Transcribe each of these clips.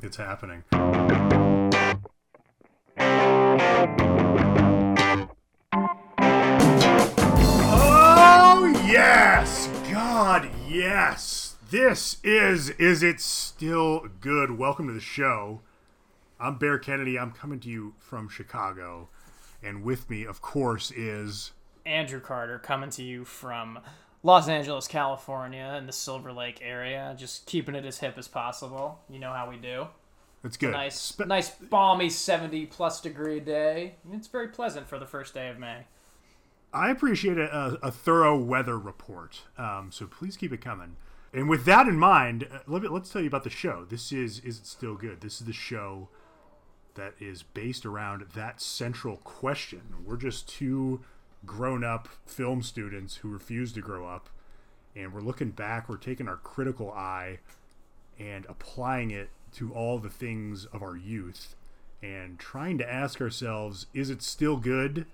It's happening. Oh, yes! God, yes! This is Is It Still Good? Welcome to the show. I'm Bear Kennedy. I'm coming to you from Chicago. And with me, of course, is. Andrew Carter coming to you from Los Angeles, California, in the Silver Lake area. Just keeping it as hip as possible. You know how we do. It's good. Nice, Spe- nice balmy seventy plus degree day. It's very pleasant for the first day of May. I appreciate a, a, a thorough weather report, um, so please keep it coming. And with that in mind, uh, let me, let's tell you about the show. This is Is It Still Good? This is the show that is based around that central question. We're just two grown up film students who refuse to grow up, and we're looking back, we're taking our critical eye and applying it to all the things of our youth and trying to ask ourselves, is it still good?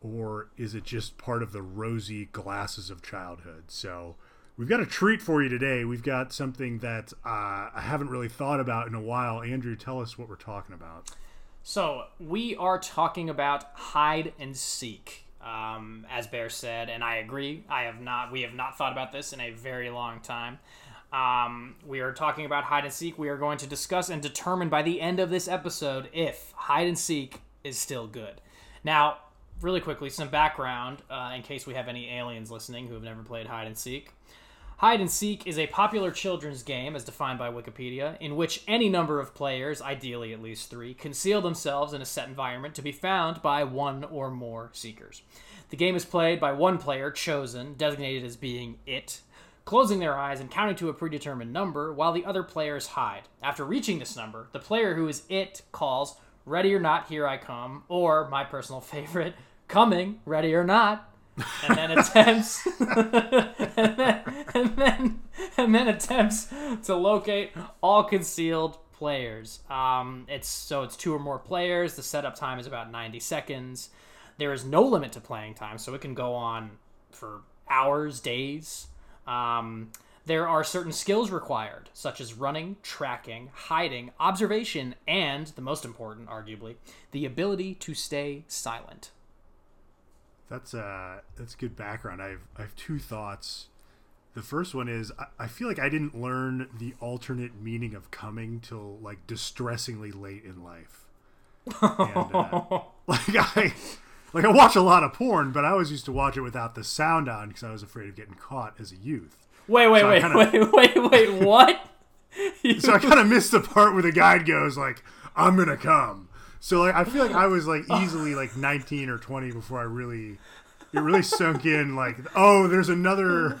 or is it just part of the rosy glasses of childhood? So we've got a treat for you today. We've got something that uh, I haven't really thought about in a while. Andrew, tell us what we're talking about. So we are talking about hide and seek, um, as Bear said, and I agree. I have not. We have not thought about this in a very long time. Um, we are talking about hide and seek. We are going to discuss and determine by the end of this episode if hide and seek is still good. Now, really quickly, some background uh, in case we have any aliens listening who have never played hide and seek. Hide and Seek is a popular children's game, as defined by Wikipedia, in which any number of players, ideally at least three, conceal themselves in a set environment to be found by one or more seekers. The game is played by one player, chosen, designated as being it, closing their eyes and counting to a predetermined number, while the other players hide. After reaching this number, the player who is it calls, Ready or not, here I come, or my personal favorite, Coming, ready or not, and then attempts and, then, and then and then attempts to locate all concealed players. Um, it's so it's two or more players. The setup time is about 90 seconds. There is no limit to playing time, so it can go on for hours, days. Um, there are certain skills required, such as running, tracking, hiding, observation, and the most important, arguably, the ability to stay silent. That's uh, that's good background. I have I have two thoughts. The first one is I, I feel like I didn't learn the alternate meaning of coming till like distressingly late in life. And, uh, like I like I watch a lot of porn, but I always used to watch it without the sound on because I was afraid of getting caught as a youth. Wait, wait, So wait, kinda- wait, wait, wait, what? So I kind of missed the part where the guide goes like, "I'm gonna come." So like I feel like I was like easily like 19 or 20 before I really it really sunk in like, "Oh, there's another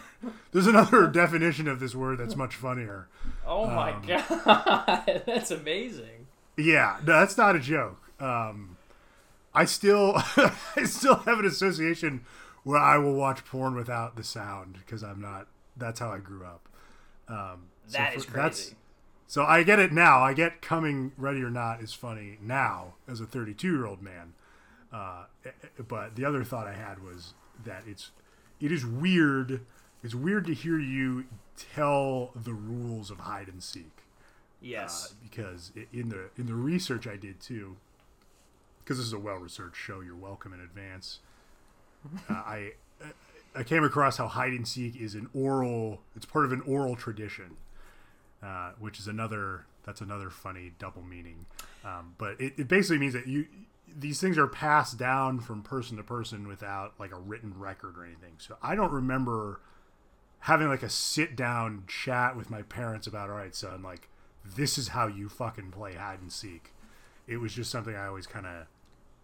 there's another definition of this word that's much funnier." Oh my Um, god, that's amazing. Yeah, no, that's not a joke. Um, I still I still have an association where I will watch porn without the sound because I'm not. That's how I grew up. Um, so That for- is that's- crazy. So I get it now. I get coming ready or not is funny now as a 32 year old man. Uh, eh, eh, but the other thought I had was that it's it is weird. It's weird to hear you tell the rules of hide and seek Yes. uh, because in the in the research I did too, because this is a well researched show, you're welcome in advance. Uh, I I came across how hide and seek is an oral. It's part of an oral tradition, uh, which is another. That's another funny double meaning. Um, but it, it basically means that you these things are passed down from person to person without like a written record or anything. So I don't remember having like a sit down chat with my parents about all right son like this is how you fucking play hide and seek it was just something i always kind of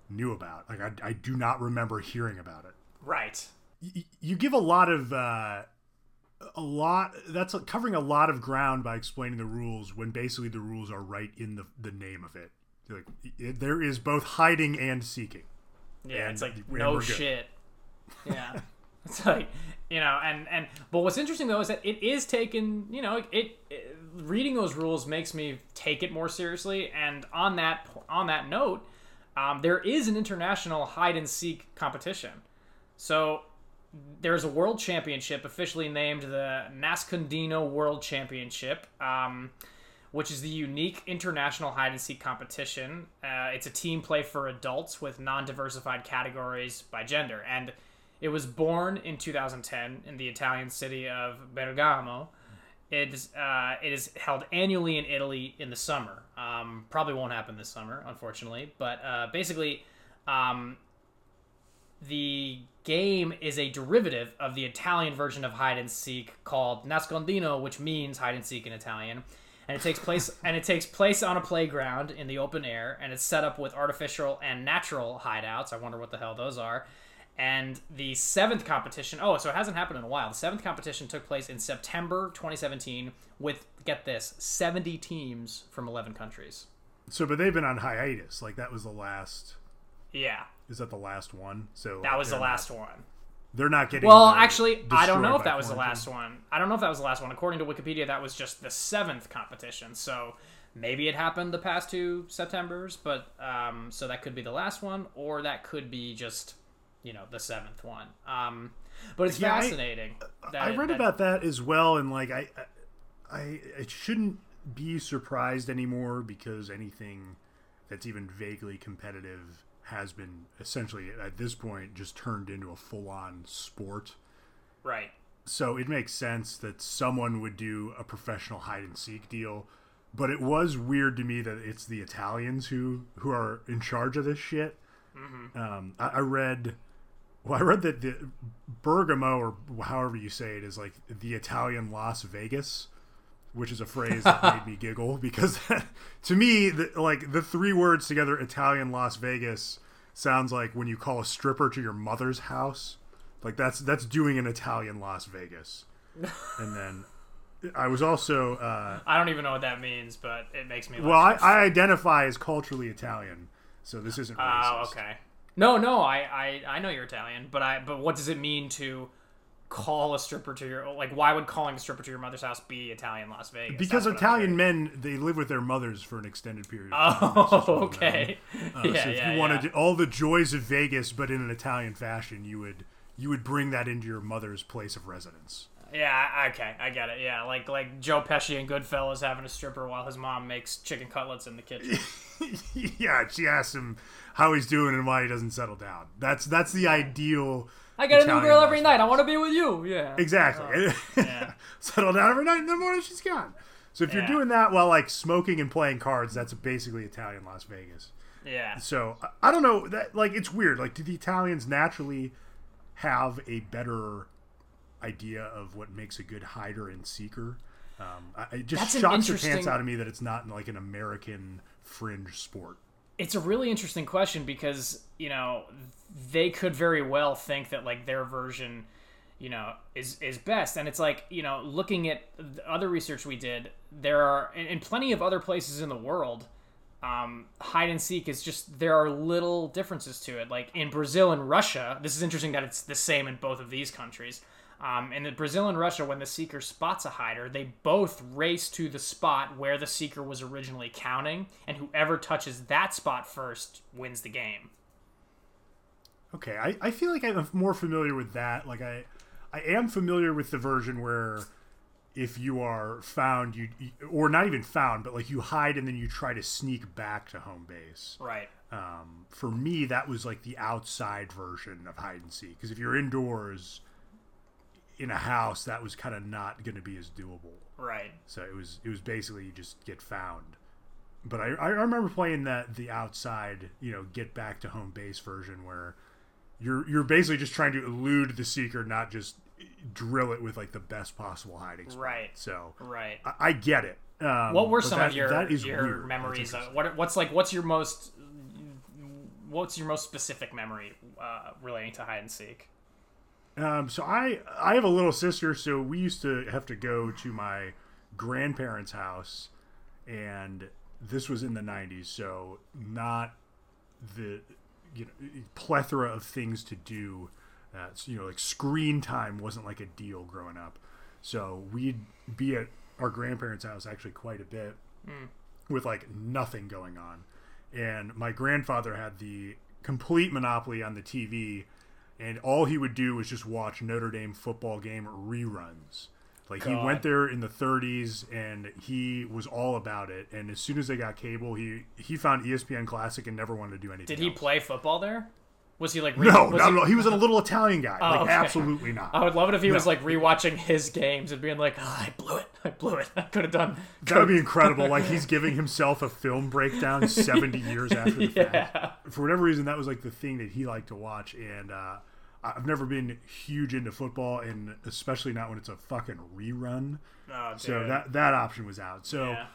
knew about like I, I do not remember hearing about it right. y- you give a lot of uh, a lot that's covering a lot of ground by explaining the rules when basically the rules are right in the, the name of it like it, there is both hiding and seeking Yeah, And- it's like no shit. Yeah. it's like you know, and and but what's interesting though is that it is taken. You know, it, it reading those rules makes me take it more seriously. And on that on that note, um, there is an international hide and seek competition. So there's a world championship officially named the Nascondino World Championship, um, which is the unique international hide and seek competition. Uh, it's a team play for adults with non-diversified categories by gender, and it was born in 2010 in the Italian city of Bergamo. It is uh, it is held annually in Italy in the summer. Um, probably won't happen this summer, unfortunately. But uh, basically, um, the game is a derivative of the Italian version of hide and seek called nascondino, which means hide and seek in Italian. And it takes place and it takes place on a playground in the open air, and it's set up with artificial and natural hideouts. I wonder what the hell those are. And the seventh competition, oh, so it hasn't happened in a while. The seventh competition took place in September 2017 with, get this, 70 teams from 11 countries. So, but they've been on hiatus. Like that was the last. Yeah, Is that the last one? So that was the last Not, one. they're not getting. Well, actually, I don't know if that was the last one. I don't know if that was the last one. According to Wikipedia, that was just the seventh competition. So maybe it happened the past two September's, but um, so that could be the last one, or that could be just you know the seventh one. Um, but it's Yeah, I- fascinating. that I it- read that- about that as well, and like I, I, I shouldn't be surprised anymore because anything that's even vaguely competitive has been essentially at this point just turned into a full-on sport. right. So it makes sense that someone would do a professional hide and seek deal. But it was weird to me that it's the Italians who who are in charge of this shit. Um, I, I read, well, I read that the Bergamo or however you say it is like the Italian Las Vegas, which is a phrase that made me giggle because to me, the, like the three words together, Italian Las Vegas, sounds like when you call a stripper to your mother's house. Like that's that's doing an Italian Las Vegas, and then I was also uh, I don't even know what that means, but it makes me. well, I. I identify as culturally Italian, so this isn't. Oh, okay. No, no, I, I, I know you're Italian, but I, but what does it mean to call a stripper to your like? Why would calling a stripper to your mother's house be Italian Las Vegas? Because That's Italian men they live with their mothers for an extended period. Of time. Oh, That's just well known. okay. Uh, yeah, so if yeah, you wanted yeah. all the joys of Vegas, but in an Italian fashion, you would you would bring that into your mother's place of residence. Yeah, okay, I get it. Yeah, like like Joe Pesci and Goodfellas having a stripper while his mom makes chicken cutlets in the kitchen. yeah, she asks him how he's doing and why he doesn't settle down. That's that's the ideal. I get a new girl every night. I want to be with you. Yeah. Exactly. Oh, yeah. settle down every night in the morning. She's gone. So if you're doing that while like smoking and playing cards, that's basically Italian Las Vegas. Yeah. So I- I don't know that like it's weird. Like, do the Italians naturally have a better idea of what makes a good hider and seeker? Um, it just That's an shocks the pants out of me that it's not like an American fringe sport. It's a really interesting question because you know they could very well think that like their version you know is is best. And it's like you know looking at the other research we did there are in plenty of other places in the world um, hide and seek is just there are little differences to it. Like in brazil and russia this is interesting that it's the same in both of these countries um, in the Brazil and Russia, when the seeker spots a hider, they both race to the spot where the seeker was originally counting, and whoever touches that spot first wins the game. Okay, I, I feel like I'm more familiar with that. Like I I am familiar with the version where if you are found, you or not even found, but like you hide and then you try to sneak back to home base. Right. Um, for me, that was like the outside version of hide and seek. Because if you're indoors in a house, that was kind of not going to be as doable. Right. So it was it was basically you just get found. But I, I remember playing that the outside, you know, get back to home base version where you're you're basically just trying to elude the seeker, not just drill it with like the best possible hiding spot. Right. So Right. I, I get it. Um, What were some that- of your that is your weird. Memories? Of, what what's like what's your most what's your most specific memory uh, relating to hide and seek? Um, so I I have a little sister, so we used to have to go to my grandparents' house, and this was in the '90s, so not the you know plethora of things to do. Uh, so, you know, like screen time wasn't like a deal growing up, so we'd be at our grandparents' house actually quite a bit with like nothing going on. And my grandfather had the complete monopoly on the TV, and all he would do was just watch Notre Dame football game reruns. Like he went there in the 30s and he was all about it. And as soon as they got cable, he he found ESPN Classic and never wanted to do anything. Did he else. play football there? Was he like re- No, was not he- at all. He was a little Italian guy. like okay. absolutely not. I would love it if he was like rewatching his games and being like, oh, "I blew it, I blew it. I could have done." That would be incredible. Like he's giving himself a film breakdown 70 years after the fact. For whatever reason, that was like the thing that he liked to watch. And uh, I've never been huge into football, and especially not when it's a fucking rerun. oh. So that that option was out. So yeah.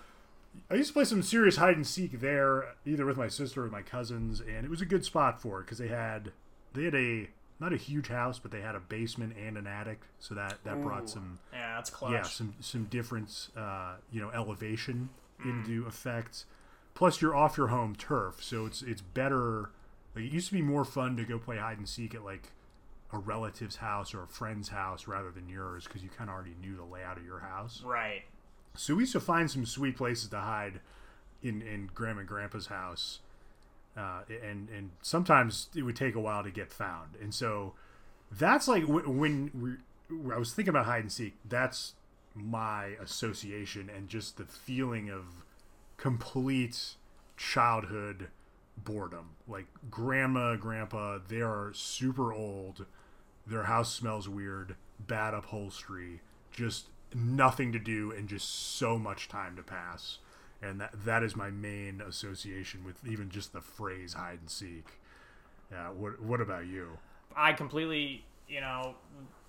I used to play some serious hide and seek there, either with my sister or my cousins, and it was a good spot for it because they had they had a not a huge house, but they had a basement and an attic, so that that Ooh. brought some yeah, that's clutch. yeah some some difference uh, you know elevation Mm. into effect. Plus, you're off your home turf, so it's it's better. Like it used to be more fun to go play hide and seek at like a relative's house or a friend's house rather than yours because you kind of already knew the layout of your house. Right. So we used to find some sweet places to hide in in Grandma and Grandpa's house, uh, and and sometimes it would take a while to get found. And so that's like w- when we, I was thinking about hide and seek. That's my association and just the feeling of complete childhood boredom. Like grandma, grandpa, they are super old. Their house smells weird, bad upholstery, just nothing to do and just so much time to pass. And that that is my main association with even just the phrase hide and seek. Yeah, what what about you? I completely, you know,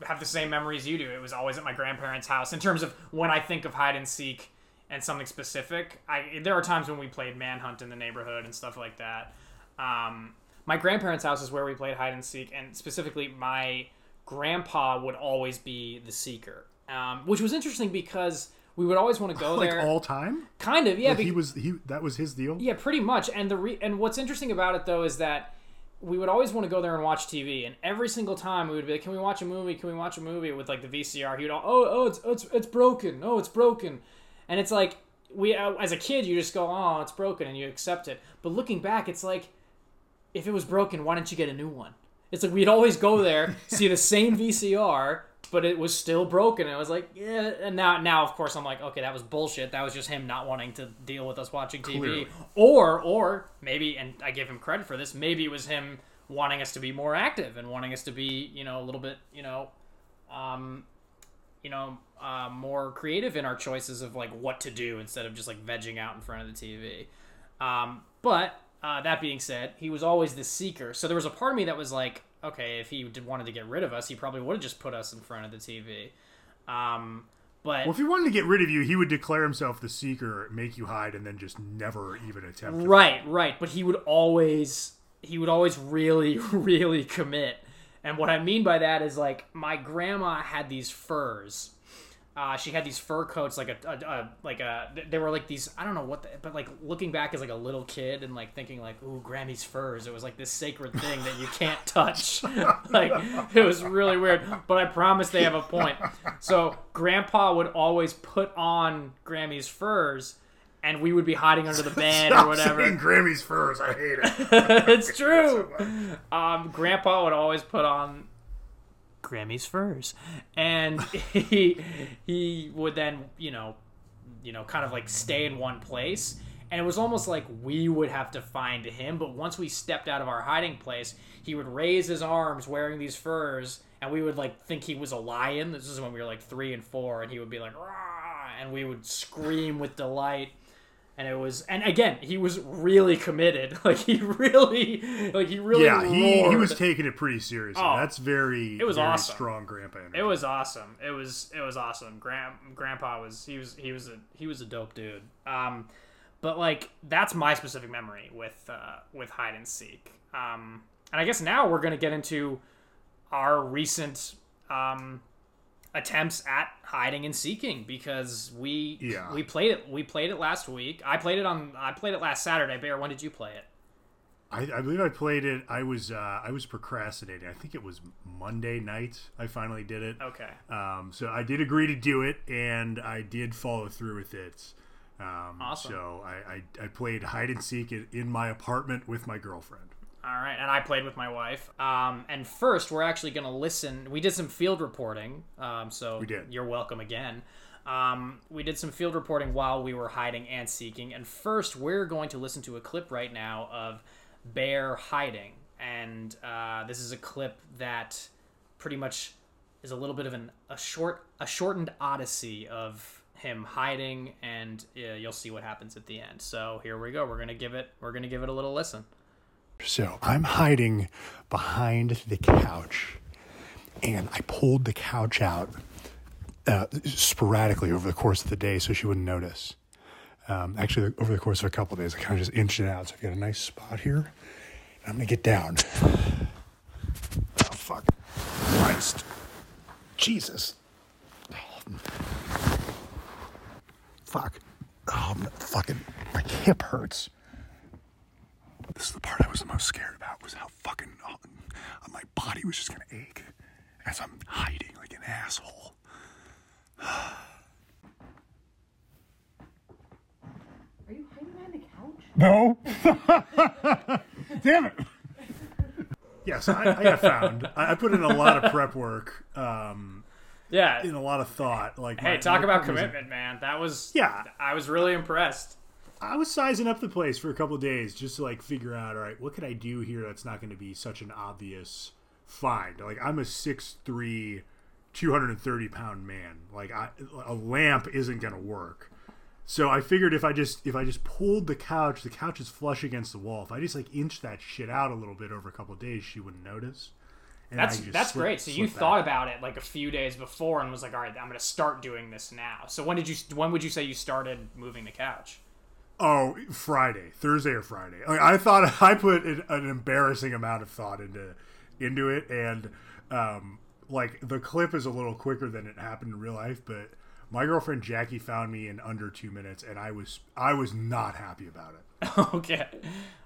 have the same memories you do. It was always at my grandparents' house. In terms of when I think of hide and seek and something specific, I there are times when we played manhunt in the neighborhood and stuff like that. Um, my grandparents' house is where we played hide and seek, and specifically, my grandpa would always be the seeker, um, which was interesting because we would always want to go Like there. all time? kind of, yeah. Like be- he was he that was his deal? yeah, pretty much. And the re- and what's interesting about it though is that we would always want to go there and watch TV, and every single time we would be like, "Can we watch a movie? Can we watch a movie?" With like the VCR, he would all, "Oh, oh, it's it's it's broken. Oh, it's broken," and it's like we uh, as a kid you just go, "Oh, it's broken," and you accept it. But looking back, it's like if it was broken, why didn't you get a new one? It's like we'd always go there, see the same VCR, but it was still broken. And it was like, yeah. And now, now of course, I'm like, okay, that was bullshit. That was just him not wanting to deal with us watching TV. Clearly. Or, or maybe, and I give him credit for this. Maybe it was him wanting us to be more active and wanting us to be, you know, a little bit, you know, um, you know, uh, more creative in our choices of like what to do instead of just like vegging out in front of the TV. Um, but uh, that being said, he was always the seeker. So there was a part of me that was like, okay, if he did wanted to get rid of us, he probably would have just put us in front of the TV. Um, but Well, if he wanted to get rid of you, he would declare himself the seeker, make you hide, and then just never even attempt it. Right, right. But he would always he would always really, really commit. And what I mean by that is like my grandma had these furs. Uh, she had these fur coats, like a, a, a like a. They were like these. I don't know what, the, but like looking back as like a little kid and like thinking like, "Ooh, Grammy's furs." It was like this sacred thing that you can't touch. like it was really weird. But I promise they have a point. So Grandpa would always put on Grammy's furs, and we would be hiding under the bed or whatever. Grammy's furs. I hate it. it's true. Um, Grandpa would always put on Grammy's furs, and he he would then you know you know kind of like stay in one place. And it was almost like we would have to find him, but once we stepped out of our hiding place, he would raise his arms wearing these furs, and we would like think he was a lion. This is when we were like three and four, and he would be like, "Rah!" and we would scream with delight and it was and again he was really committed like he really like he really yeah, he, he was taking it pretty seriously. Oh, That's very it was very awesome. strong grandpa energy. it was awesome it was it was awesome Grand, grandpa was he was he was a he was a dope dude um but like that's my specific memory with uh with hide and seek um and i guess now we're gonna get into our recent um attempts at hiding and seeking because we Yeah. we played it we played it last week. I played it on I played it last Saturday. Bear, when did you play it? I, I believe I played it. I was uh, I was procrastinating. I think it was Monday night. I finally did it. Okay. Um, so I did agree to do it, and I did follow through with it. Um, Awesome. So I, I, I played hide and seek in, in my apartment with my girlfriend. All right, and I played with my wife. Um, and first, we're actually going to listen. We did some field reporting, um, so We did. you're welcome again. Um, we did some field reporting while we were hiding and seeking. And first, we're going to listen to a clip right now of Bear hiding. And uh, this is a clip that pretty much is a little bit of an a short a shortened odyssey of him hiding, and uh, you'll see what happens at the end. So here we go. We're gonna give it we're gonna give it a little listen. So I'm hiding behind the couch, and I pulled the couch out uh, sporadically over the course of the day so she wouldn't notice. Um, actually, over the course of a couple of days, I kind of just inched it out. So I've got a nice spot here. And I'm going to get down. Oh, fuck. Christ. Jesus. Fuck. Oh, fucking, my hip hurts. This is the part I was the most scared about was how fucking uh, my body was just gonna ache as I'm hiding like an asshole. Are you hiding behind the couch? No. Damn it. Yes, I, I got found. I, I put in a lot of prep work, um, Yeah. in a lot of thought. Like, Hey, my- talk my- about was- commitment, man. That was Yeah. I was really impressed. I was sizing up the place for a couple of days just to like figure out, all right, what could I do here that's not going to be such an obvious find? Like, I'm a 6'3", 230 pound man. Like, I, a lamp isn't going to work. So I figured if I just if I just pulled the couch, the couch is flush against the wall. If I just like inch that shit out a little bit over a couple of days, she wouldn't notice. And That's that's slip- great. So you thought back. about it like a few days before and was like, "All right, I'm going to start doing this now." So when did you when would you say you started moving the couch? Oh, Friday, Thursday or Friday. Like, I thought I put an, an embarrassing amount of thought into into it, and um, like the clip is a little quicker than it happened in real life. But my girlfriend Jackie found me in under two minutes, and I was I was not happy about it. okay.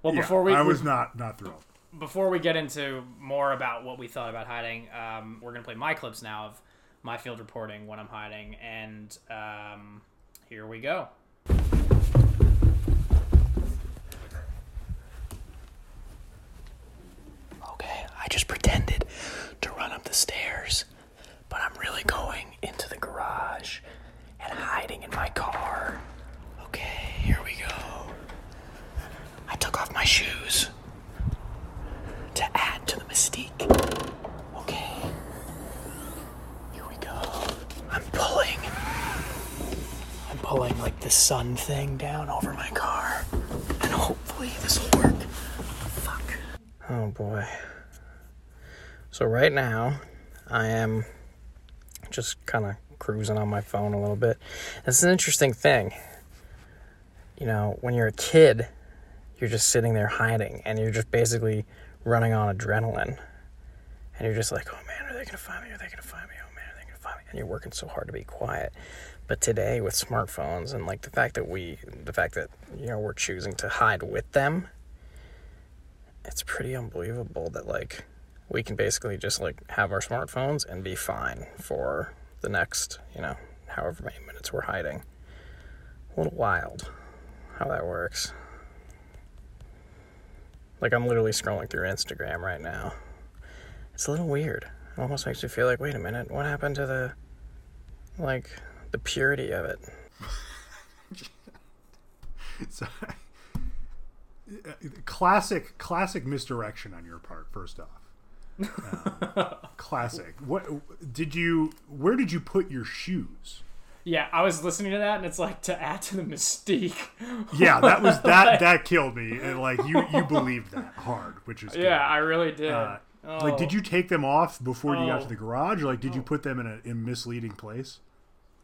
Well, Yeah, before we I was not not thrilled. before we get into more about what we thought about hiding, um, we're gonna play my clips now of my field reporting when I'm hiding, and um, here we go. I just pretended to run up the stairs, but I'm really going into the garage and hiding in my car. Okay, here we go. I took off my shoes to add to the mystique. Okay, here we go. I'm pulling. I'm pulling like the sun thing down over my car, and hopefully this will work. Fuck. Oh boy. So right now, I am just kind of cruising on my phone a little bit. It's an interesting thing. You know, when you're a kid, you're just sitting there hiding and you're just basically running on adrenaline. And you're just like, oh man, are they going to find me? Are they going to find me? Oh man, are they going to find me? And you're working so hard to be quiet. But today, with smartphones and like the fact that we, the fact that, you know, we're choosing to hide with them, it's pretty unbelievable that like we can basically just like have our smartphones and be fine for the next, you know, however many minutes we're hiding. A little wild how that works. Like I'm literally scrolling through Instagram right now. It's a little weird. It almost makes me feel like, wait a minute, what happened to the like the purity of it? So, uh, classic classic misdirection on your part. First off. Classic. What did you? Where did you put your shoes? Yeah, I was listening to that, and it's like to add to the mystique. Yeah, that was that. That killed me. And like you, you believed that hard, which is good. Yeah, I really did. Uh, oh. Like, did you take them off before you got Oh. to the garage, or like did you put them in a in misleading place?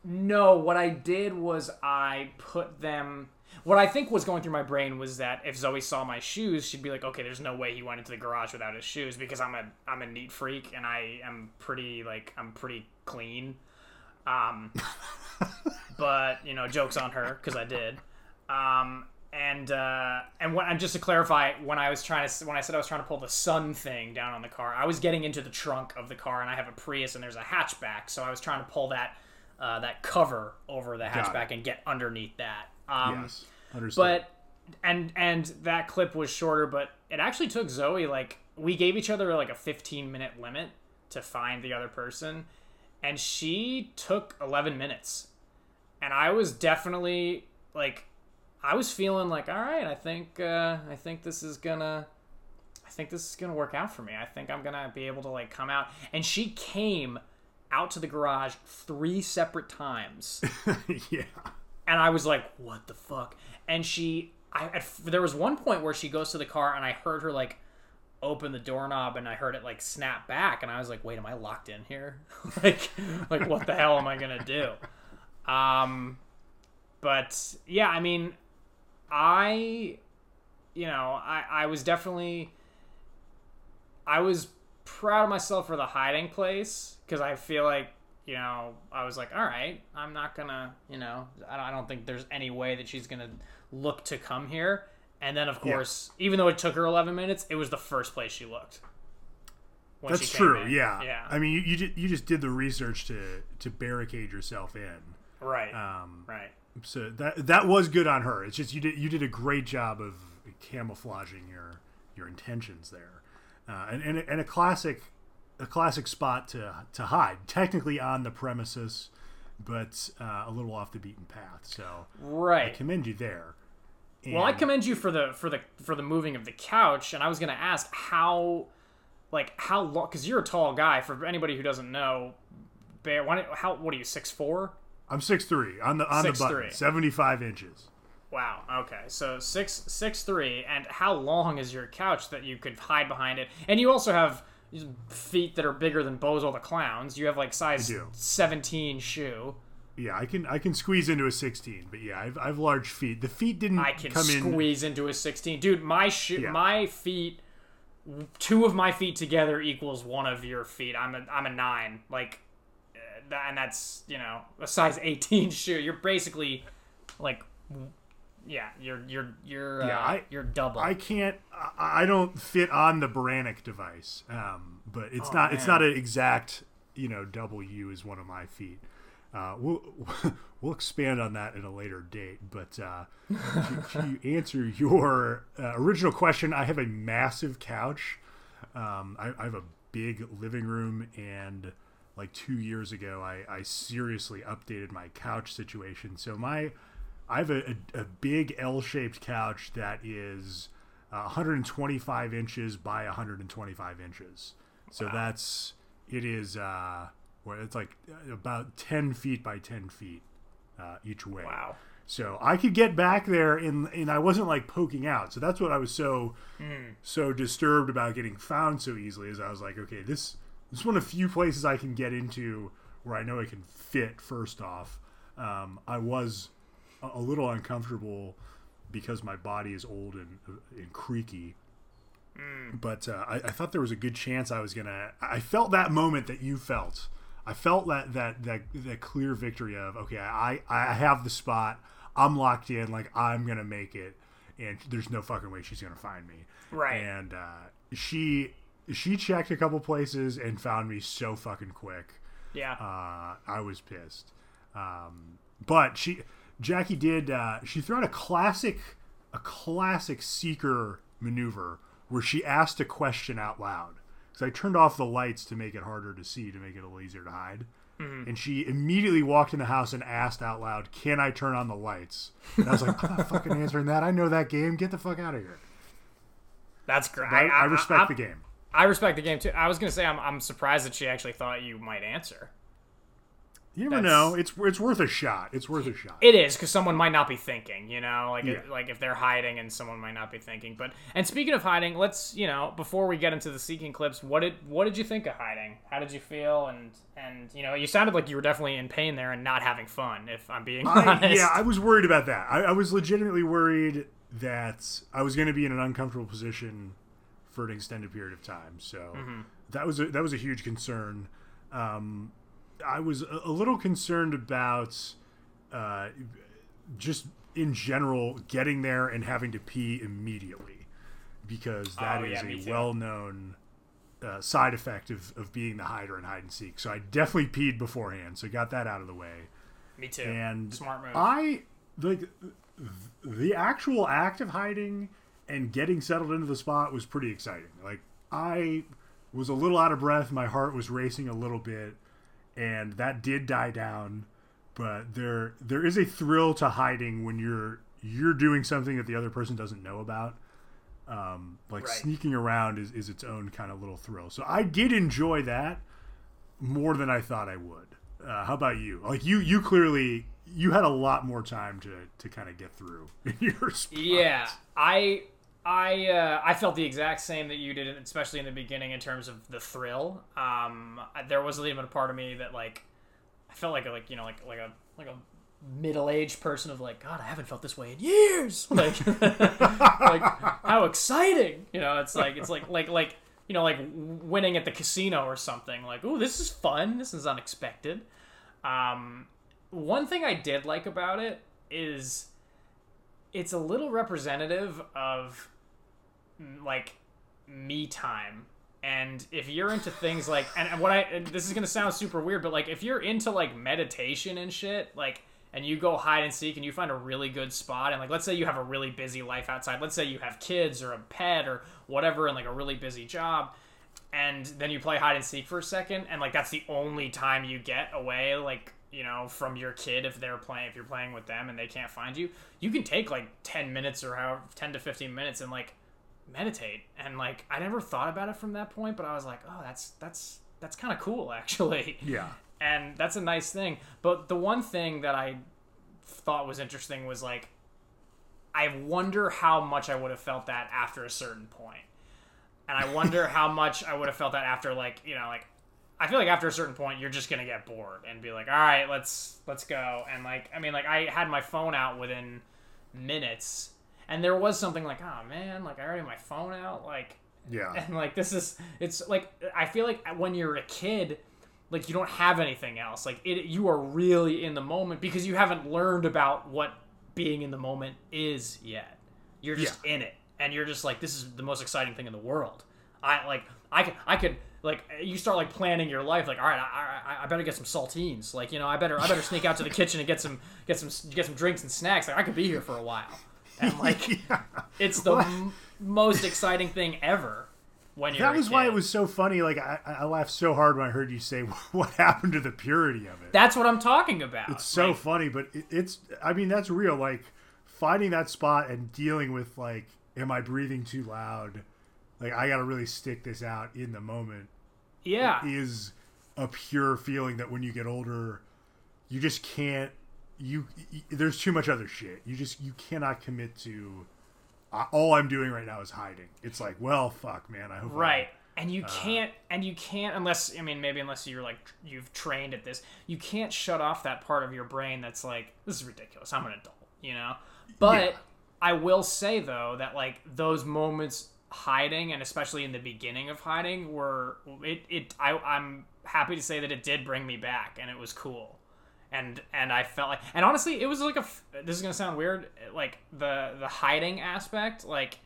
No, what I did was I put them. What I think was going through my brain was that if Zoe saw my shoes, she'd be like, "Okay, there's no way he went into the garage without his shoes," because I'm a I'm a neat freak and I am pretty like I'm pretty clean. Um, but you know, jokes on her because I did. Um, and uh, and when, and just to clarify, when I was trying to when I said I was trying to pull the sun thing down on the car, I was getting into the trunk of the car, and I have a Prius, and there's a hatchback, so I was trying to pull that uh, that cover over the hatchback and get underneath that. Um, yes, understood. but and and that clip was shorter, but it actually took Zoe like we gave each other like a 15 minute limit to find the other person, and she took 11 minutes, and I was definitely like, I was feeling like, all right, I think uh, I think this is gonna. I think this is gonna work out for me. I think I'm gonna be able to like come out. And she came out to the garage three separate times yeah. And I was like, "What the fuck?" And she, I, at, there was one point where she goes to the car, and I heard her like open the doorknob, and I heard it like snap back, and I was like, "Wait, am I locked in here? like, like what the hell am I gonna do?" Um, but yeah, I mean, I, you know, I, I was definitely, I was proud of myself for the hiding place because I feel like you know, I was like, all right, I'm not gonna, you know, I don't, think there's any way that she's gonna look to come here. And then, of Yeah. course, even though it took her 11 minutes, it was the first place she looked. That's she true. in. Yeah. Yeah. I mean, you you just, you just did the research to to barricade yourself in. right. Um, right. so that that was good on her. It's just you did you did a great job of camouflaging your your intentions there, uh, and and and a classic a classic spot to to hide. Technically on the premises, but uh, a little off the beaten path. So I Right. commend you there. Well, I commend you for the for the for the moving of the couch, and I was gonna ask how, like how long? Because you're a tall guy. For anybody who doesn't know, Bear, why, how what are you six four? I'm six three on the on the button, 6'3". seventy five inches. Wow. Okay. So six six three, and how long is your couch that you could hide behind it? And you also have feet that are bigger than Bozo the Clown's. You have like size seventeen shoe. Yeah, I can I can squeeze into a sixteen, but yeah, I've I've large feet. The feet didn't I can come in. squeeze into a sixteen, dude. My shoe, Yeah. my feet, two of my feet together equals one of your feet. I'm a I'm a nine. Like, uh, and that's you know a size eighteen shoe. You're basically like. Yeah, you're you're you're uh, Yeah, I- you're double. I can't. I, I don't fit on the Brannock device, um, but it's Oh, not. It's not an exact. You know, double U is one of my feet. Uh, we'll we'll expand on that at a later date. But uh, to, to answer your uh, original question, I have a massive couch. Um, I, I have a big living room, and like two years ago, I, I seriously updated my couch situation. So my I have a, a, a big L-shaped couch that is uh, 125 inches by 125 inches. So that's it is uh, well, it's like about 10 feet by 10 feet uh, each way. wow. So I could get back there and and I wasn't like poking out. So that's what I was so so disturbed about getting found so easily is I was like, okay, this this is one of the few places I can get into where I know I can fit first off. Um, I was a, little uncomfortable because my body is old and, and creaky. But uh, I, I thought there was a good chance I was gonna. I felt that moment that you felt. I felt that that that that clear victory of okay, I I have the spot. I'm locked in. Like I'm gonna make it, and there's no fucking way she's gonna find me. Right. And uh, she she checked a couple places and found me so fucking quick. Yeah. Uh, I was pissed. Um, but she, Jackie did. Uh, she threw out a classic, a classic seeker maneuver where she asked a question out loud. Because I turned off the lights to make it harder to see, to make it a little easier to hide. And she immediately walked in the house and asked out loud, "Can I turn on the lights?" And I was like, "I'm not fucking answering that. I know that game. Get the fuck out of here." That's great. I, I respect I, the game. I respect the game too. I was gonna say I'm I'm surprised that she actually thought you might answer. You never That's- know. It's it's worth a shot. It's worth a shot. It is because someone might not be thinking, you know, like Yeah. like if they're hiding and someone might not be thinking. But and speaking of hiding, let's you know before we get into the seeking clips, what did what did you think of hiding? How did you feel? And and you know, you sounded like you were definitely in pain there and not having fun. If I'm being I, honest, yeah, I was worried about that. I, I was legitimately worried that I was going to be in an uncomfortable position for an extended period of time. So that was a, that was a huge concern. Um, I was a, little concerned about uh, just in general getting there and having to pee immediately because that Oh, is yeah, a well-known uh, side effect of, of being the hider in hide and seek. So I definitely peed beforehand. So got that out of the way me too. and Smart move. I like the actual act of hiding and getting settled into the spot was pretty exciting. Like I was a little out of breath, my heart was racing a little bit, and that did die down. But there there is a thrill to hiding when you're you're doing something that the other person doesn't know about. Um, like Right. sneaking around is, is its own kind of little thrill. So I did enjoy that more than I thought I would. Uh, how about you? Like you, you clearly you had a lot more time to to kind of get through in your. Yeah, I I uh, I felt the exact same that you did, especially in the beginning in terms of the thrill. Um, there was even a part of me that like I felt like a, like you know like like a like a middle aged person of like God, I haven't felt this way in years. Like like how exciting, you know? It's like it's like like like you know like winning at the casino or something. Like oh, this is fun. This is unexpected. Um, one thing I did like about it is it's a little representative of mm, like me time. And if you're into things like and, what i this is gonna sound super weird but like if you're into like meditation and shit like and you go hide and seek and you find a really good spot and like let's say you have a really busy life outside let's say you have kids or a pet or whatever and like a really busy job and then you play hide and seek for a second and like that's the only time you get away like you know from your kid if they're playing if you're playing with them and they can't find you you can take like 10 minutes or however 10 to 15 minutes and like meditate and like i never thought about it from that point but i was like oh that's that's that's kind of cool actually Yeah. and that's a nice thing. But the one thing that I thought was interesting was like, I wonder how much I would have felt that after a certain point, and I wonder how much I would have felt that after like you know like. I feel like after a certain point, you're just gonna get bored and be like, "All right, let's let's go." And like, I mean, like I had my phone out within minutes, and there was something like, "Oh man, like I already have my phone out." Like, Yeah. and like this is it's like i feel like when you're a kid like you don't have anything else like it you are really in the moment because you haven't learned about what being in the moment is yet you're just in it and you're just like this is the most exciting thing in the world i like i could i could like you start like planning your life like all right I, I, I better get some saltines like you know i better i better sneak out to the kitchen and get some get some get some drinks and snacks like i could be here for a while and like it's the m- most exciting thing ever when you're That was why it was so funny. Like I, I laughed so hard when I heard you say, "What happened to the purity of it?" That's what I'm talking about. It's so Like, funny, but it, it's. I mean, that's real. Like finding that spot and dealing with like, am I breathing too loud? Like I got to really stick this out in the moment. yeah, Is a pure feeling that when you get older, you just can't. You y- there's too much other shit. You just you cannot commit to. Uh, all I'm doing right now is hiding. It's like, well, fuck, man. I hope I- right. And Uh. you can't, and you can't unless I mean maybe unless you're like you've trained at this, you can't shut off that part of your brain that's like this is ridiculous. I'm an adult, you know. But Yeah. I will say though that like those moments hiding and especially in the beginning of hiding were it it I I'm happy to say that it did bring me back and it was cool. and and I felt like and honestly it was like a this is gonna sound weird like the the hiding aspect like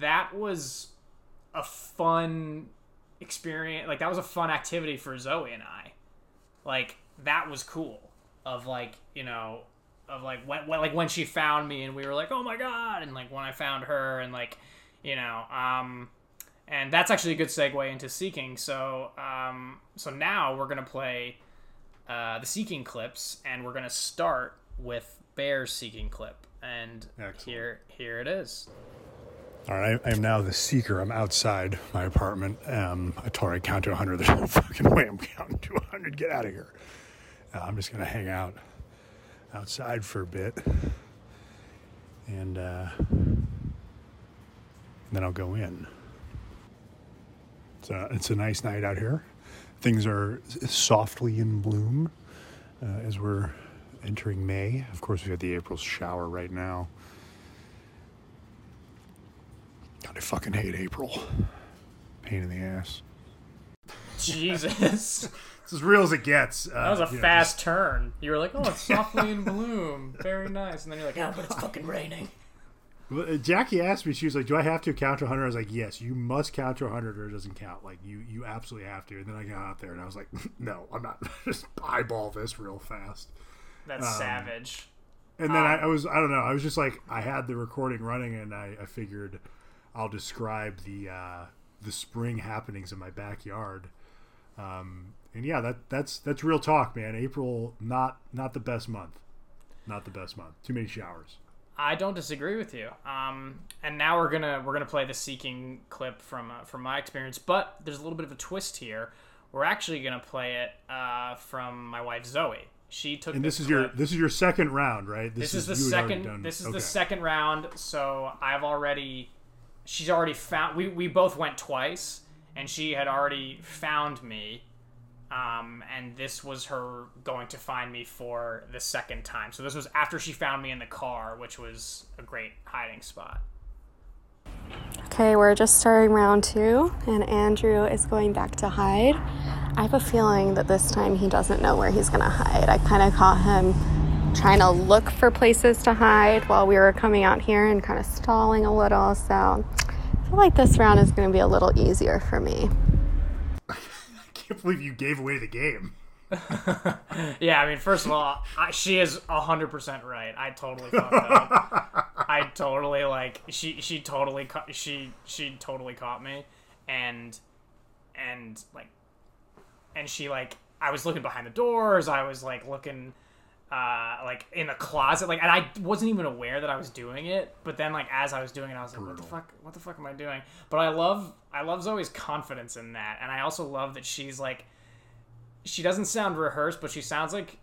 that was a fun experience like that was a fun activity for Zoe and I like that was cool of like you know of like when, when like when she found me and we were like oh my god and like when I found her and like you know um and that's actually a good segue into seeking so um so now we're gonna play uh, the seeking clips, and we're gonna start with Bear's seeking clip. And Excellent. here, here it is. All right, I am now the seeker. I'm outside my apartment. Um, I told her I'd count to 100. There's no fucking way I'm counting to 100. Get out of here. Uh, I'm just going to hang out outside for a bit. And, uh, and then I'll go in. It's a, it's a nice night out here. Things are softly in bloom uh, as we're entering May. Of course, we have got the April shower right now. God, I fucking hate April. Pain in the ass. Jesus, It's as real as it gets. Uh, that was a you know, fast turn. You were like, "Oh, it's softly in bloom, very nice," and then you're like, "Yeah, but it's fucking raining." Uh, Jackie asked me, she was like, "Do I have to count to 100?" I was like, "Yes, you must count to 100, or it doesn't count. Like you, you absolutely have to." And then I got out there, and I was like, "No, I'm not. just eyeball this real fast." That's Um, savage. And then I, I was I don't know I was just like I had the recording running and I, I figured I'll describe the uh, the spring happenings in my backyard. Um, and yeah, that that's that's real talk, man. April not not the best month, not the best month. Too many showers. I don't disagree with you. Um, and now we're gonna we're gonna play the seeking clip from uh, from my experience, but there's a little bit of a twist here. We're actually gonna play it uh, from my wife Zoe. She took And this is clip. your this is your second round, right? this is the you had already second this is okay. the second round so i've already she's already found we, we both went twice and she had already found me um, and this was her going to find me for the second time so this was after she found me in the car which was a great hiding spot Okay, we're just starting round two, and Andrew is going back to hide. I have a feeling that this time he doesn't know where he's gonna hide. I kind of caught him trying to look for places to hide while we were coming out here and kind of stalling a little. So I feel like this round is gonna be a little easier for me. I can't believe you gave away the game. yeah i mean first of all I, she is 100% right. I totally fucked up. I totally like she she totally ca- she she totally caught me. And and like and she like i was looking behind the doors. I was like looking uh like in the closet like and i wasn't even aware that i was doing it but then like as i was doing it i was like what the fuck what the fuck am i doing but i love i love zoe's confidence in that and i also love that she's like she doesn't sound rehearsed, but she sounds like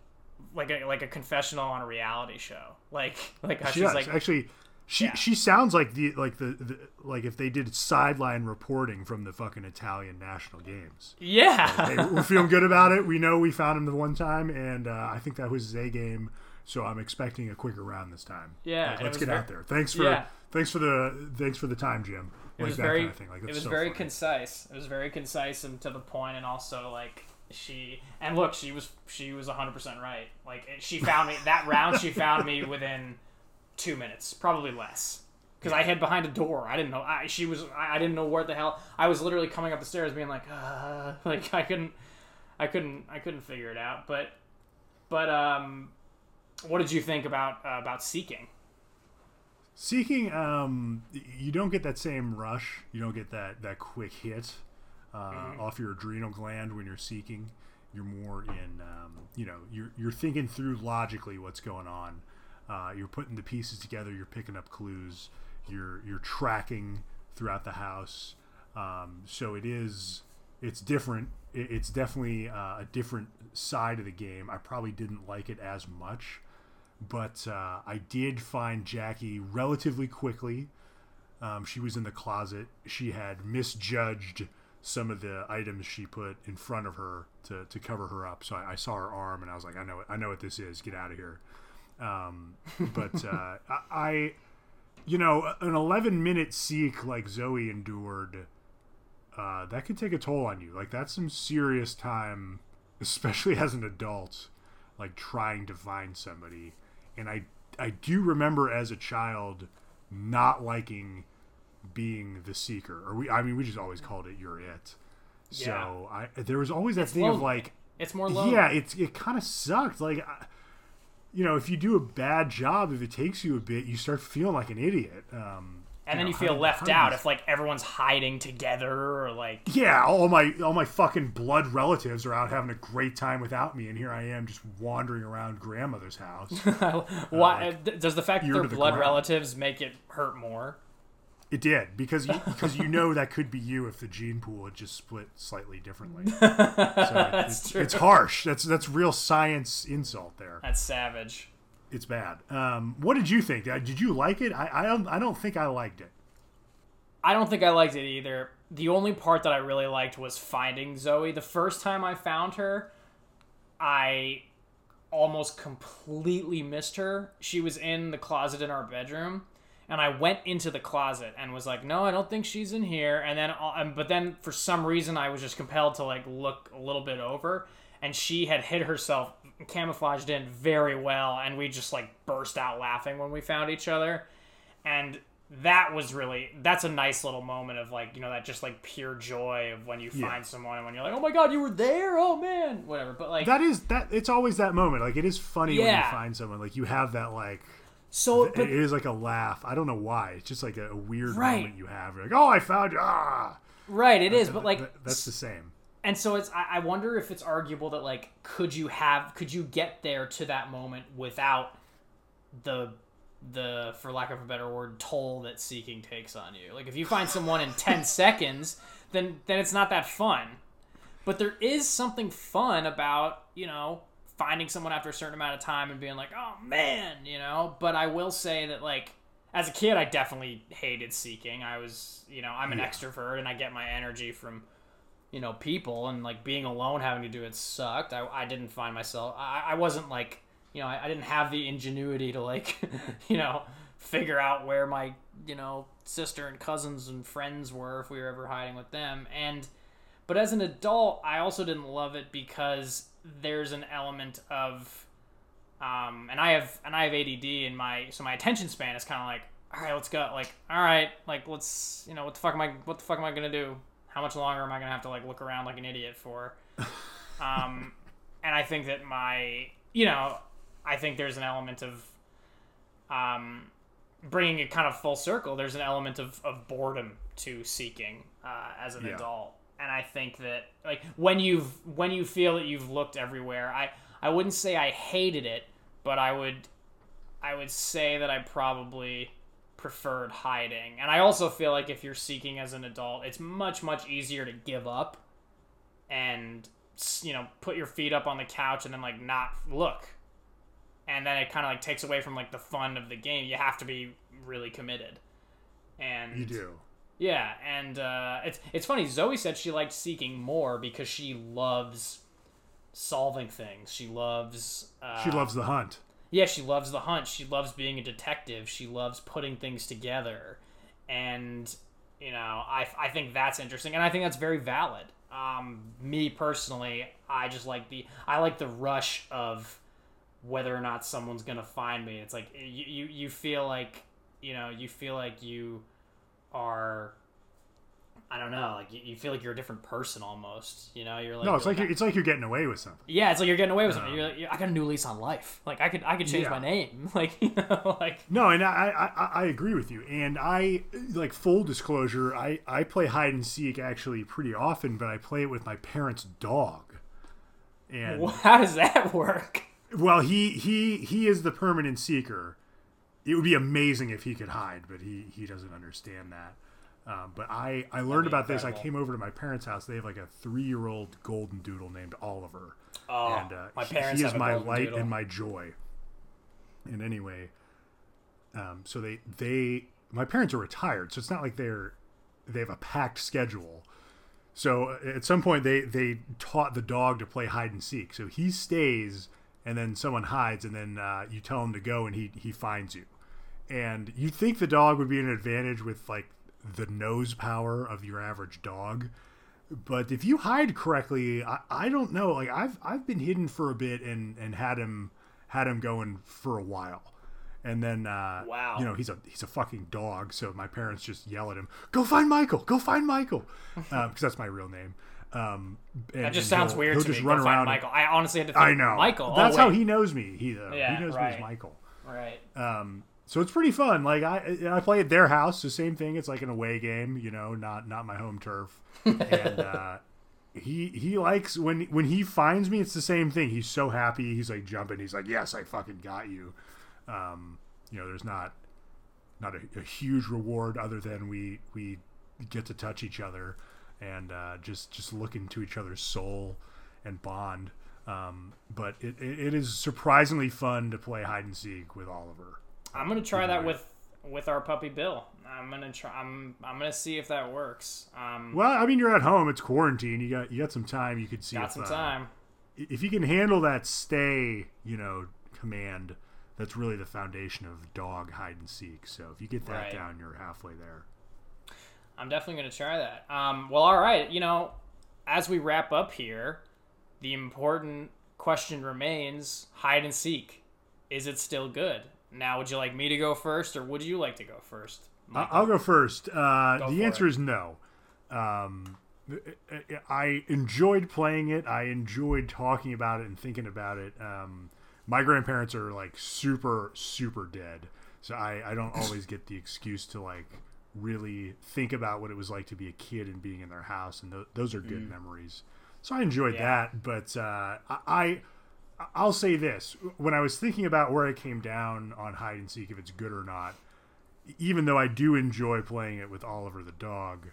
like a like a confessional on a reality show. Like like how She she's does. like actually. She Yeah. she sounds like the like the, the like if they did sideline reporting from the fucking Italian national games. yeah Hey, we're feeling good about it. We know we found him the one time, and uh, I think that was his A game. So I'm expecting a quicker round this time. Yeah, Like, let's get ver- out there. Thanks for Yeah. thanks for the thanks for the time, Jim. it Like was that very kind of thing. Like, it was so very funny. concise. It was very concise and to the point, and also like she and look, she was she was 100 percent right. Like she found me that round. She found me within two minutes, probably less. Because I hid behind a door. I didn't know. I, she was. I, I didn't know where the hell. I was literally coming up the stairs, being like, uh, like I couldn't, I couldn't, I couldn't figure it out. But, but um, what did you think about uh, about seeking? Seeking, um, you don't get that same rush. You don't get that that quick hit uh, Mm-hmm. off your adrenal gland when you're seeking. You're more in, um, you know, you're you're thinking through logically what's going on. Uh, you're putting the pieces together. You're picking up clues. You're you're tracking throughout the house. Um, so it is it's different. It, it's definitely uh, a different side of the game. I probably didn't like it as much but uh, I did find Jackie relatively quickly. Um, she was in the closet. She had misjudged some of the items she put in front of her to, to cover her up. So I, I saw her arm and I was like, I know, it. I know what this is. Get out of here. Um, but uh, I, I, you know, an 11 minute seek like Zoe endured, uh, that could take a toll on you. Like that's some serious time, especially as an adult, like trying to find somebody. And I, I do remember as a child not liking being the seeker, or we, I mean, we just always called it "you're it." So I, there was always that thing of like, It's more lonely. yeah, it's it kind of sucked. Like, I- you know, if you do a bad job, if it takes you a bit, you start feeling like an idiot. Um, and then know, you feel left out if like everyone's hiding together or like yeah, all my all my fucking blood relatives are out having a great time without me, and here I am just wandering around grandmother's house. why th- does the fact that they're to the blood relatives make it hurt more? It did because you, because you know that could be you if the gene pool had just split slightly differently. So it- it's, true. it's harsh. That's that's real science insult there. That's savage. It's bad. Um, what did you think? Uh, Did you like it? I I don't, I don't think I liked it. I don't think I liked it either. The only part that I really liked was finding Zoe. The first time I found her, I almost completely missed her. She was in the closet in our bedroom, and I went into the closet and was like, "No, I don't think she's in here." And then, uh, but then for some reason, I was just compelled to like look a little bit over, and she had hid herself, camouflaged in very well, and we just like burst out laughing when we found each other. And that was really that's a nice little moment of like you know that just like pure joy of when you Yeah. find someone and when you're like oh my god you were there oh man whatever but like That is that. It's always that moment. Like it is funny when you find someone. Like you have that like. So but it is like a laugh. I don't know why. It's just like a, a weird Right. moment you have. You're like, oh, I found you. Ah, right it is but like That- that's the same. and so it's I, I wonder if it's arguable that like could you have could you get there to that moment without the the for lack of a better word toll that seeking takes on you like if you find someone in 10 seconds then then it's not that fun but there is something fun about you know finding someone after a certain amount of time and being like oh man you know? But i will say that like as a kid i definitely hated seeking. I was you know i'm an extrovert and i get my energy from you know people and like being alone having to do it sucked. I, I didn't find myself I, I wasn't like you know I, I didn't have the ingenuity to like you know figure out where my you know sister and cousins and friends were if we were ever hiding with them. And but as an adult i also didn't love it because there's an element of um and i have and i have add in my so my attention span is kind of like all right let's go. Like all right like let's you know what the fuck am i what the fuck am i gonna do? How much longer am i gonna have to like look around like an idiot for? Um and i think that my you know i think there's an element of um bringing it kind of full circle there's an element of, of boredom to seeking uh, as an Yeah. adult and i think that like when you've when you feel that you've looked everywhere i i wouldn't say i hated it but i would i would say that i probably preferred hiding. And i also feel like if you're seeking as an adult it's much much easier to give up and you know put your feet up on the couch and then like not look. And then it kind of like takes away from like the fun of the game. You have to be really committed. And You do. Yeah, and uh, it's it's funny. Zoe said she liked seeking more because she loves solving things. She loves. Uh, She loves the hunt. Yeah, she loves the hunt. She loves being a detective. She loves putting things together, and you know, I I think that's interesting, and I think that's very valid. Um, me personally, I just like the I like the rush of whether or not someone's gonna find me. It's like you you, you feel like you know you feel like you are I don't know like you, you feel like you're a different person almost. You know, you're like No, it's like you're, it's like you're getting away with something. yeah, it's like you're getting away with something. You're like, I got a new lease on life. Like I could I could change Yeah. my name. Like you know, like No, and I, I I agree with you. And I like full disclosure. I I play hide and seek actually pretty often, but I play it with my parents' dog. And how does that work? well, he he he is the permanent seeker. It would be amazing if he could hide, but he he doesn't understand that. Um, but I I learned about this. I came over to my parents' house. They have like a three year old golden doodle named Oliver. Oh, and uh, my he- parents he have is my light doodle. and my joy. And anyway, um, so they they my parents are retired, so it's not like they're they have a packed schedule. So uh, at some point they they taught the dog to play hide and seek. So he stays, and then someone hides, and then uh, you tell him to go, and he he finds you. And you think the dog would be an advantage with like the nose power of your average dog, but if you hide correctly, I, I don't know. Like I've I've been hidden for a bit and and had him had him going for a while, and then uh, Wow. you know he's a he's a fucking dog. So my parents just yell at him, "Go find Michael! Go find Michael!" Because that's my real name. Um, and, That just sounds he'll- weird he'll to just me. run Go around. and- Michael. I honestly had to think I know. Michael. That's oh, how he knows me. He though. Yeah, he knows me as Michael. Right. Um, so it's pretty fun. Like I, I play at their house. The same thing. It's like an away game. You know, not not my home turf. and uh, he he likes when when he finds me. It's the same thing. He's so happy. He's like jumping. He's like, yes, I fucking got you. Um, you know, there's not not a, a huge reward other than we we get to touch each other and uh, just just look into each other's soul and bond. Um, but it, it, it is surprisingly fun to play hide and seek with Oliver. I'm gonna try that with with our puppy Bill. I'm gonna try. I'm I'm gonna see if that works. Um, Well, I mean, you're at home. It's quarantine. You got you got some time. You could see got if, some uh, time. if you can handle that stay, you know, command. That's really the foundation of dog hide and seek. So if you get that Right. down, you're halfway there. I'm definitely gonna try that. Um, well, all right. You know, as we wrap up here, the important question remains: hide and seek. Is it still good? Now, would you like me to go first, or would you like to go first? I- I'll go first. Uh, Go the answer it. is no. Um, I enjoyed playing it. I enjoyed talking about it and thinking about it. Um, my grandparents are like super, super dead, so I, I don't always get the excuse to like really think about what it was like to be a kid and being in their house, and th- those are good memories. So I enjoyed Yeah. that, but uh, I, I I'll say this: when I was thinking about where I came down on hide and seek, if it's good or not, even though I do enjoy playing it with Oliver the dog,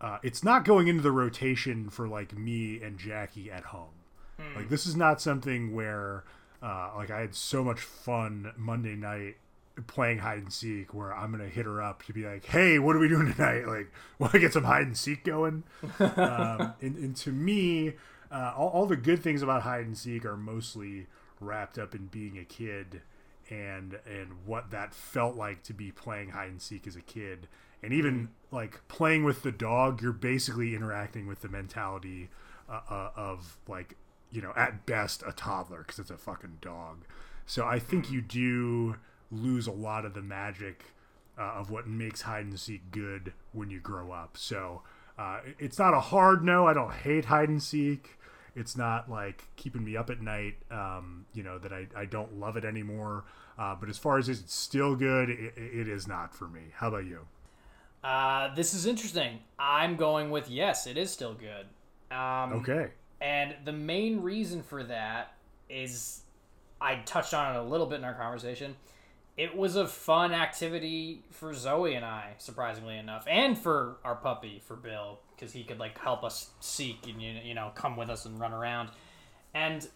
uh, it's not going into the rotation for like me and Jackie at home. Like this is not something where uh, like I had so much fun Monday night playing hide and seek where I'm gonna hit her up to be like, hey, what are we doing tonight? Like, want to get some hide and seek going? um, and, and to me, uh, all, all the good things about hide and seek are mostly wrapped up in being a kid and and what that felt like to be playing hide and seek as a kid. And even like playing with the dog you're basically interacting with the mentality uh, uh, of like you know at best a toddler because it's a fucking dog. So i think you do lose a lot of the magic uh, of what makes hide and seek good when you grow up. So uh, it's not a hard no i don't hate hide and seek it's not like keeping me up at night um, you know that I, I don't love it anymore uh, but as far as it's still good it, it is not for me how about you Uh, this is interesting. I'm going with yes, it is still good. Um, okay And the main reason for that is I touched on it a little bit in our conversation. It was a fun activity for Zoe and I, surprisingly enough, and for our puppy, for Bill, because he could like help us seek and you you know come with us and run around. And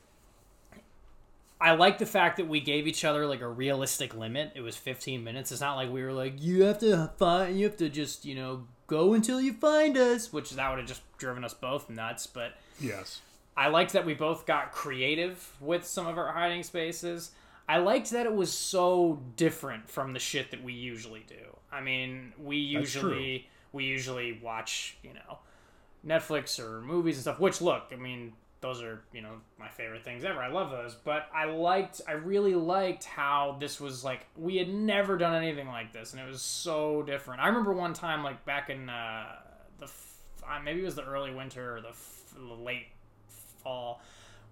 I like the fact that we gave each other like a realistic limit. It was 15 minutes. It's not like we were like, you have to find, you have to just, you know, go until you find us, which that would have just driven us both nuts. But yes I liked that we both got creative with some of our hiding spaces. I liked that it was so different from the shit that we usually do. I mean, we usually we usually watch, you know, Netflix or movies and stuff, which look, I mean, those are, you know, my favorite things ever. I love those, but I liked I really liked how this was like we had never done anything like this and it was so different. I remember one time like back in uh the uh, maybe it was the early winter or the, f- the late fall.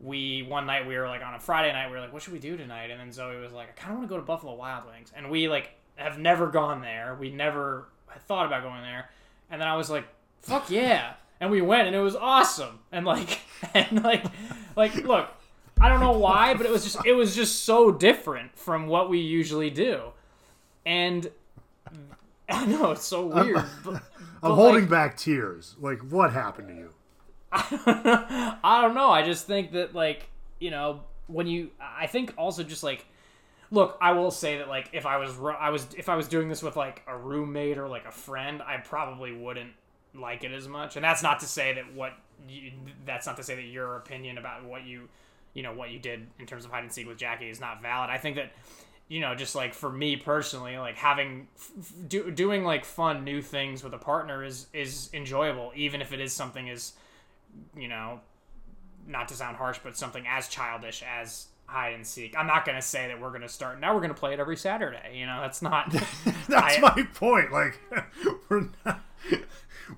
We one night we were like on a Friday night we were like, what should we do tonight? And then Zoe was like, I kind of want to go to Buffalo Wild Wings, and we like have never gone there. We never had thought about going there, and then I was like, fuck yeah, and we went and it was awesome, and like and like like look, I don't know why, but it was just it was just so different from what we usually do, and I know it's so weird. but, i'm but, holding like, back tears like what happened to you I don't know. I just think that like you know when you I think also just like look I will say that like if I was I was if I was doing this with like a roommate or like a friend I probably wouldn't like it as much. And that's not to say that what you, that's not to say that your opinion about what you you know what you did in terms of hide and seek with Jackie is not valid. I think that you know just like for me personally like having do, doing like fun new things with a partner is is enjoyable even if it is something as you know, not to sound harsh, but something as childish as hide and seek. I'm not gonna say that we're gonna start now. We're gonna play it every Saturday. You know, that's not. that's I- my point like we're not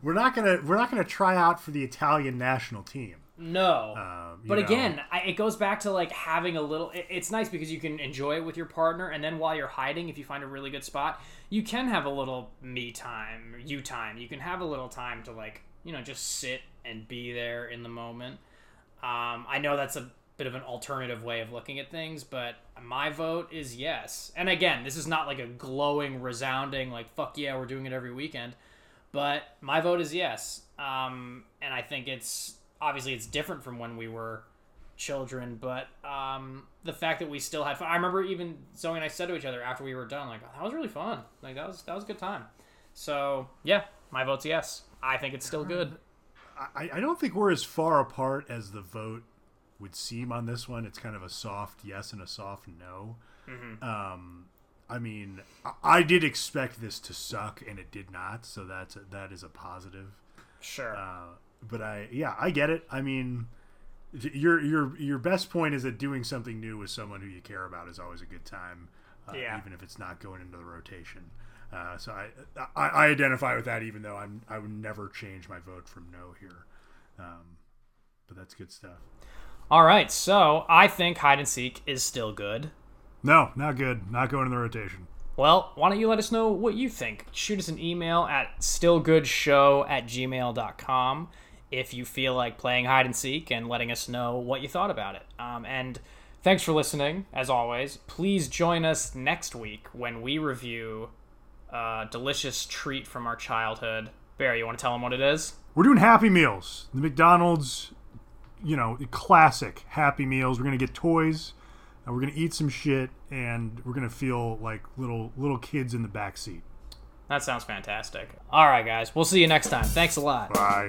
we're not gonna we're not gonna try out for the italian national team No. Um, but know. again, I, it goes back to like having a little. It, it's nice because you can enjoy it with your partner, and then while you're hiding, if you find a really good spot, you can have a little me time, you time. You can have a little time to like, you know, just sit and be there in the moment. Um, I know that's a bit of an alternative way of looking at things, but my vote is yes. And again, this is not like a glowing, resounding like "fuck yeah, we're doing it every weekend," but my vote is yes. Um, and I think it's obviously it's different from when we were children, but um, the fact that we still had fun. I remember even Zoe and I said to each other after we were done, like, oh, "That was really fun. Like that was that was a good time." So yeah, my vote's yes. I think it's still good. I, I don't think we're as far apart as the vote would seem on this one. It's kind of a soft yes and a soft no. Um, I mean, I, I did expect this to suck, and it did not. So that's a, that is a positive. Sure. Uh, but I, yeah, I get it. I mean, your your your best point is that doing something new with someone who you care about is always a good time, uh, Yeah. even if it's not going into the rotation. Uh, so I, I I identify with that, even though I'm I would never change my vote from no here. Um, but that's good stuff. All right, so I think hide and seek is still good. No, not good. Not going in the rotation. Well, why don't you let us know what you think? Shoot us an email at stillgoodshow at gmail.com if you feel like playing hide and seek and letting us know what you thought about it. Um, and thanks for listening, as always. Please join us next week when we review a delicious treat from our childhood. Barry, you want to tell them what it is? We're doing Happy Meals. The McDonald's, you know, classic Happy Meals. We're gonna get toys, and we're gonna eat some shit, and we're gonna feel like little little kids in the back seat. That sounds fantastic. All right, guys. We'll see you next time. Thanks a lot. Bye.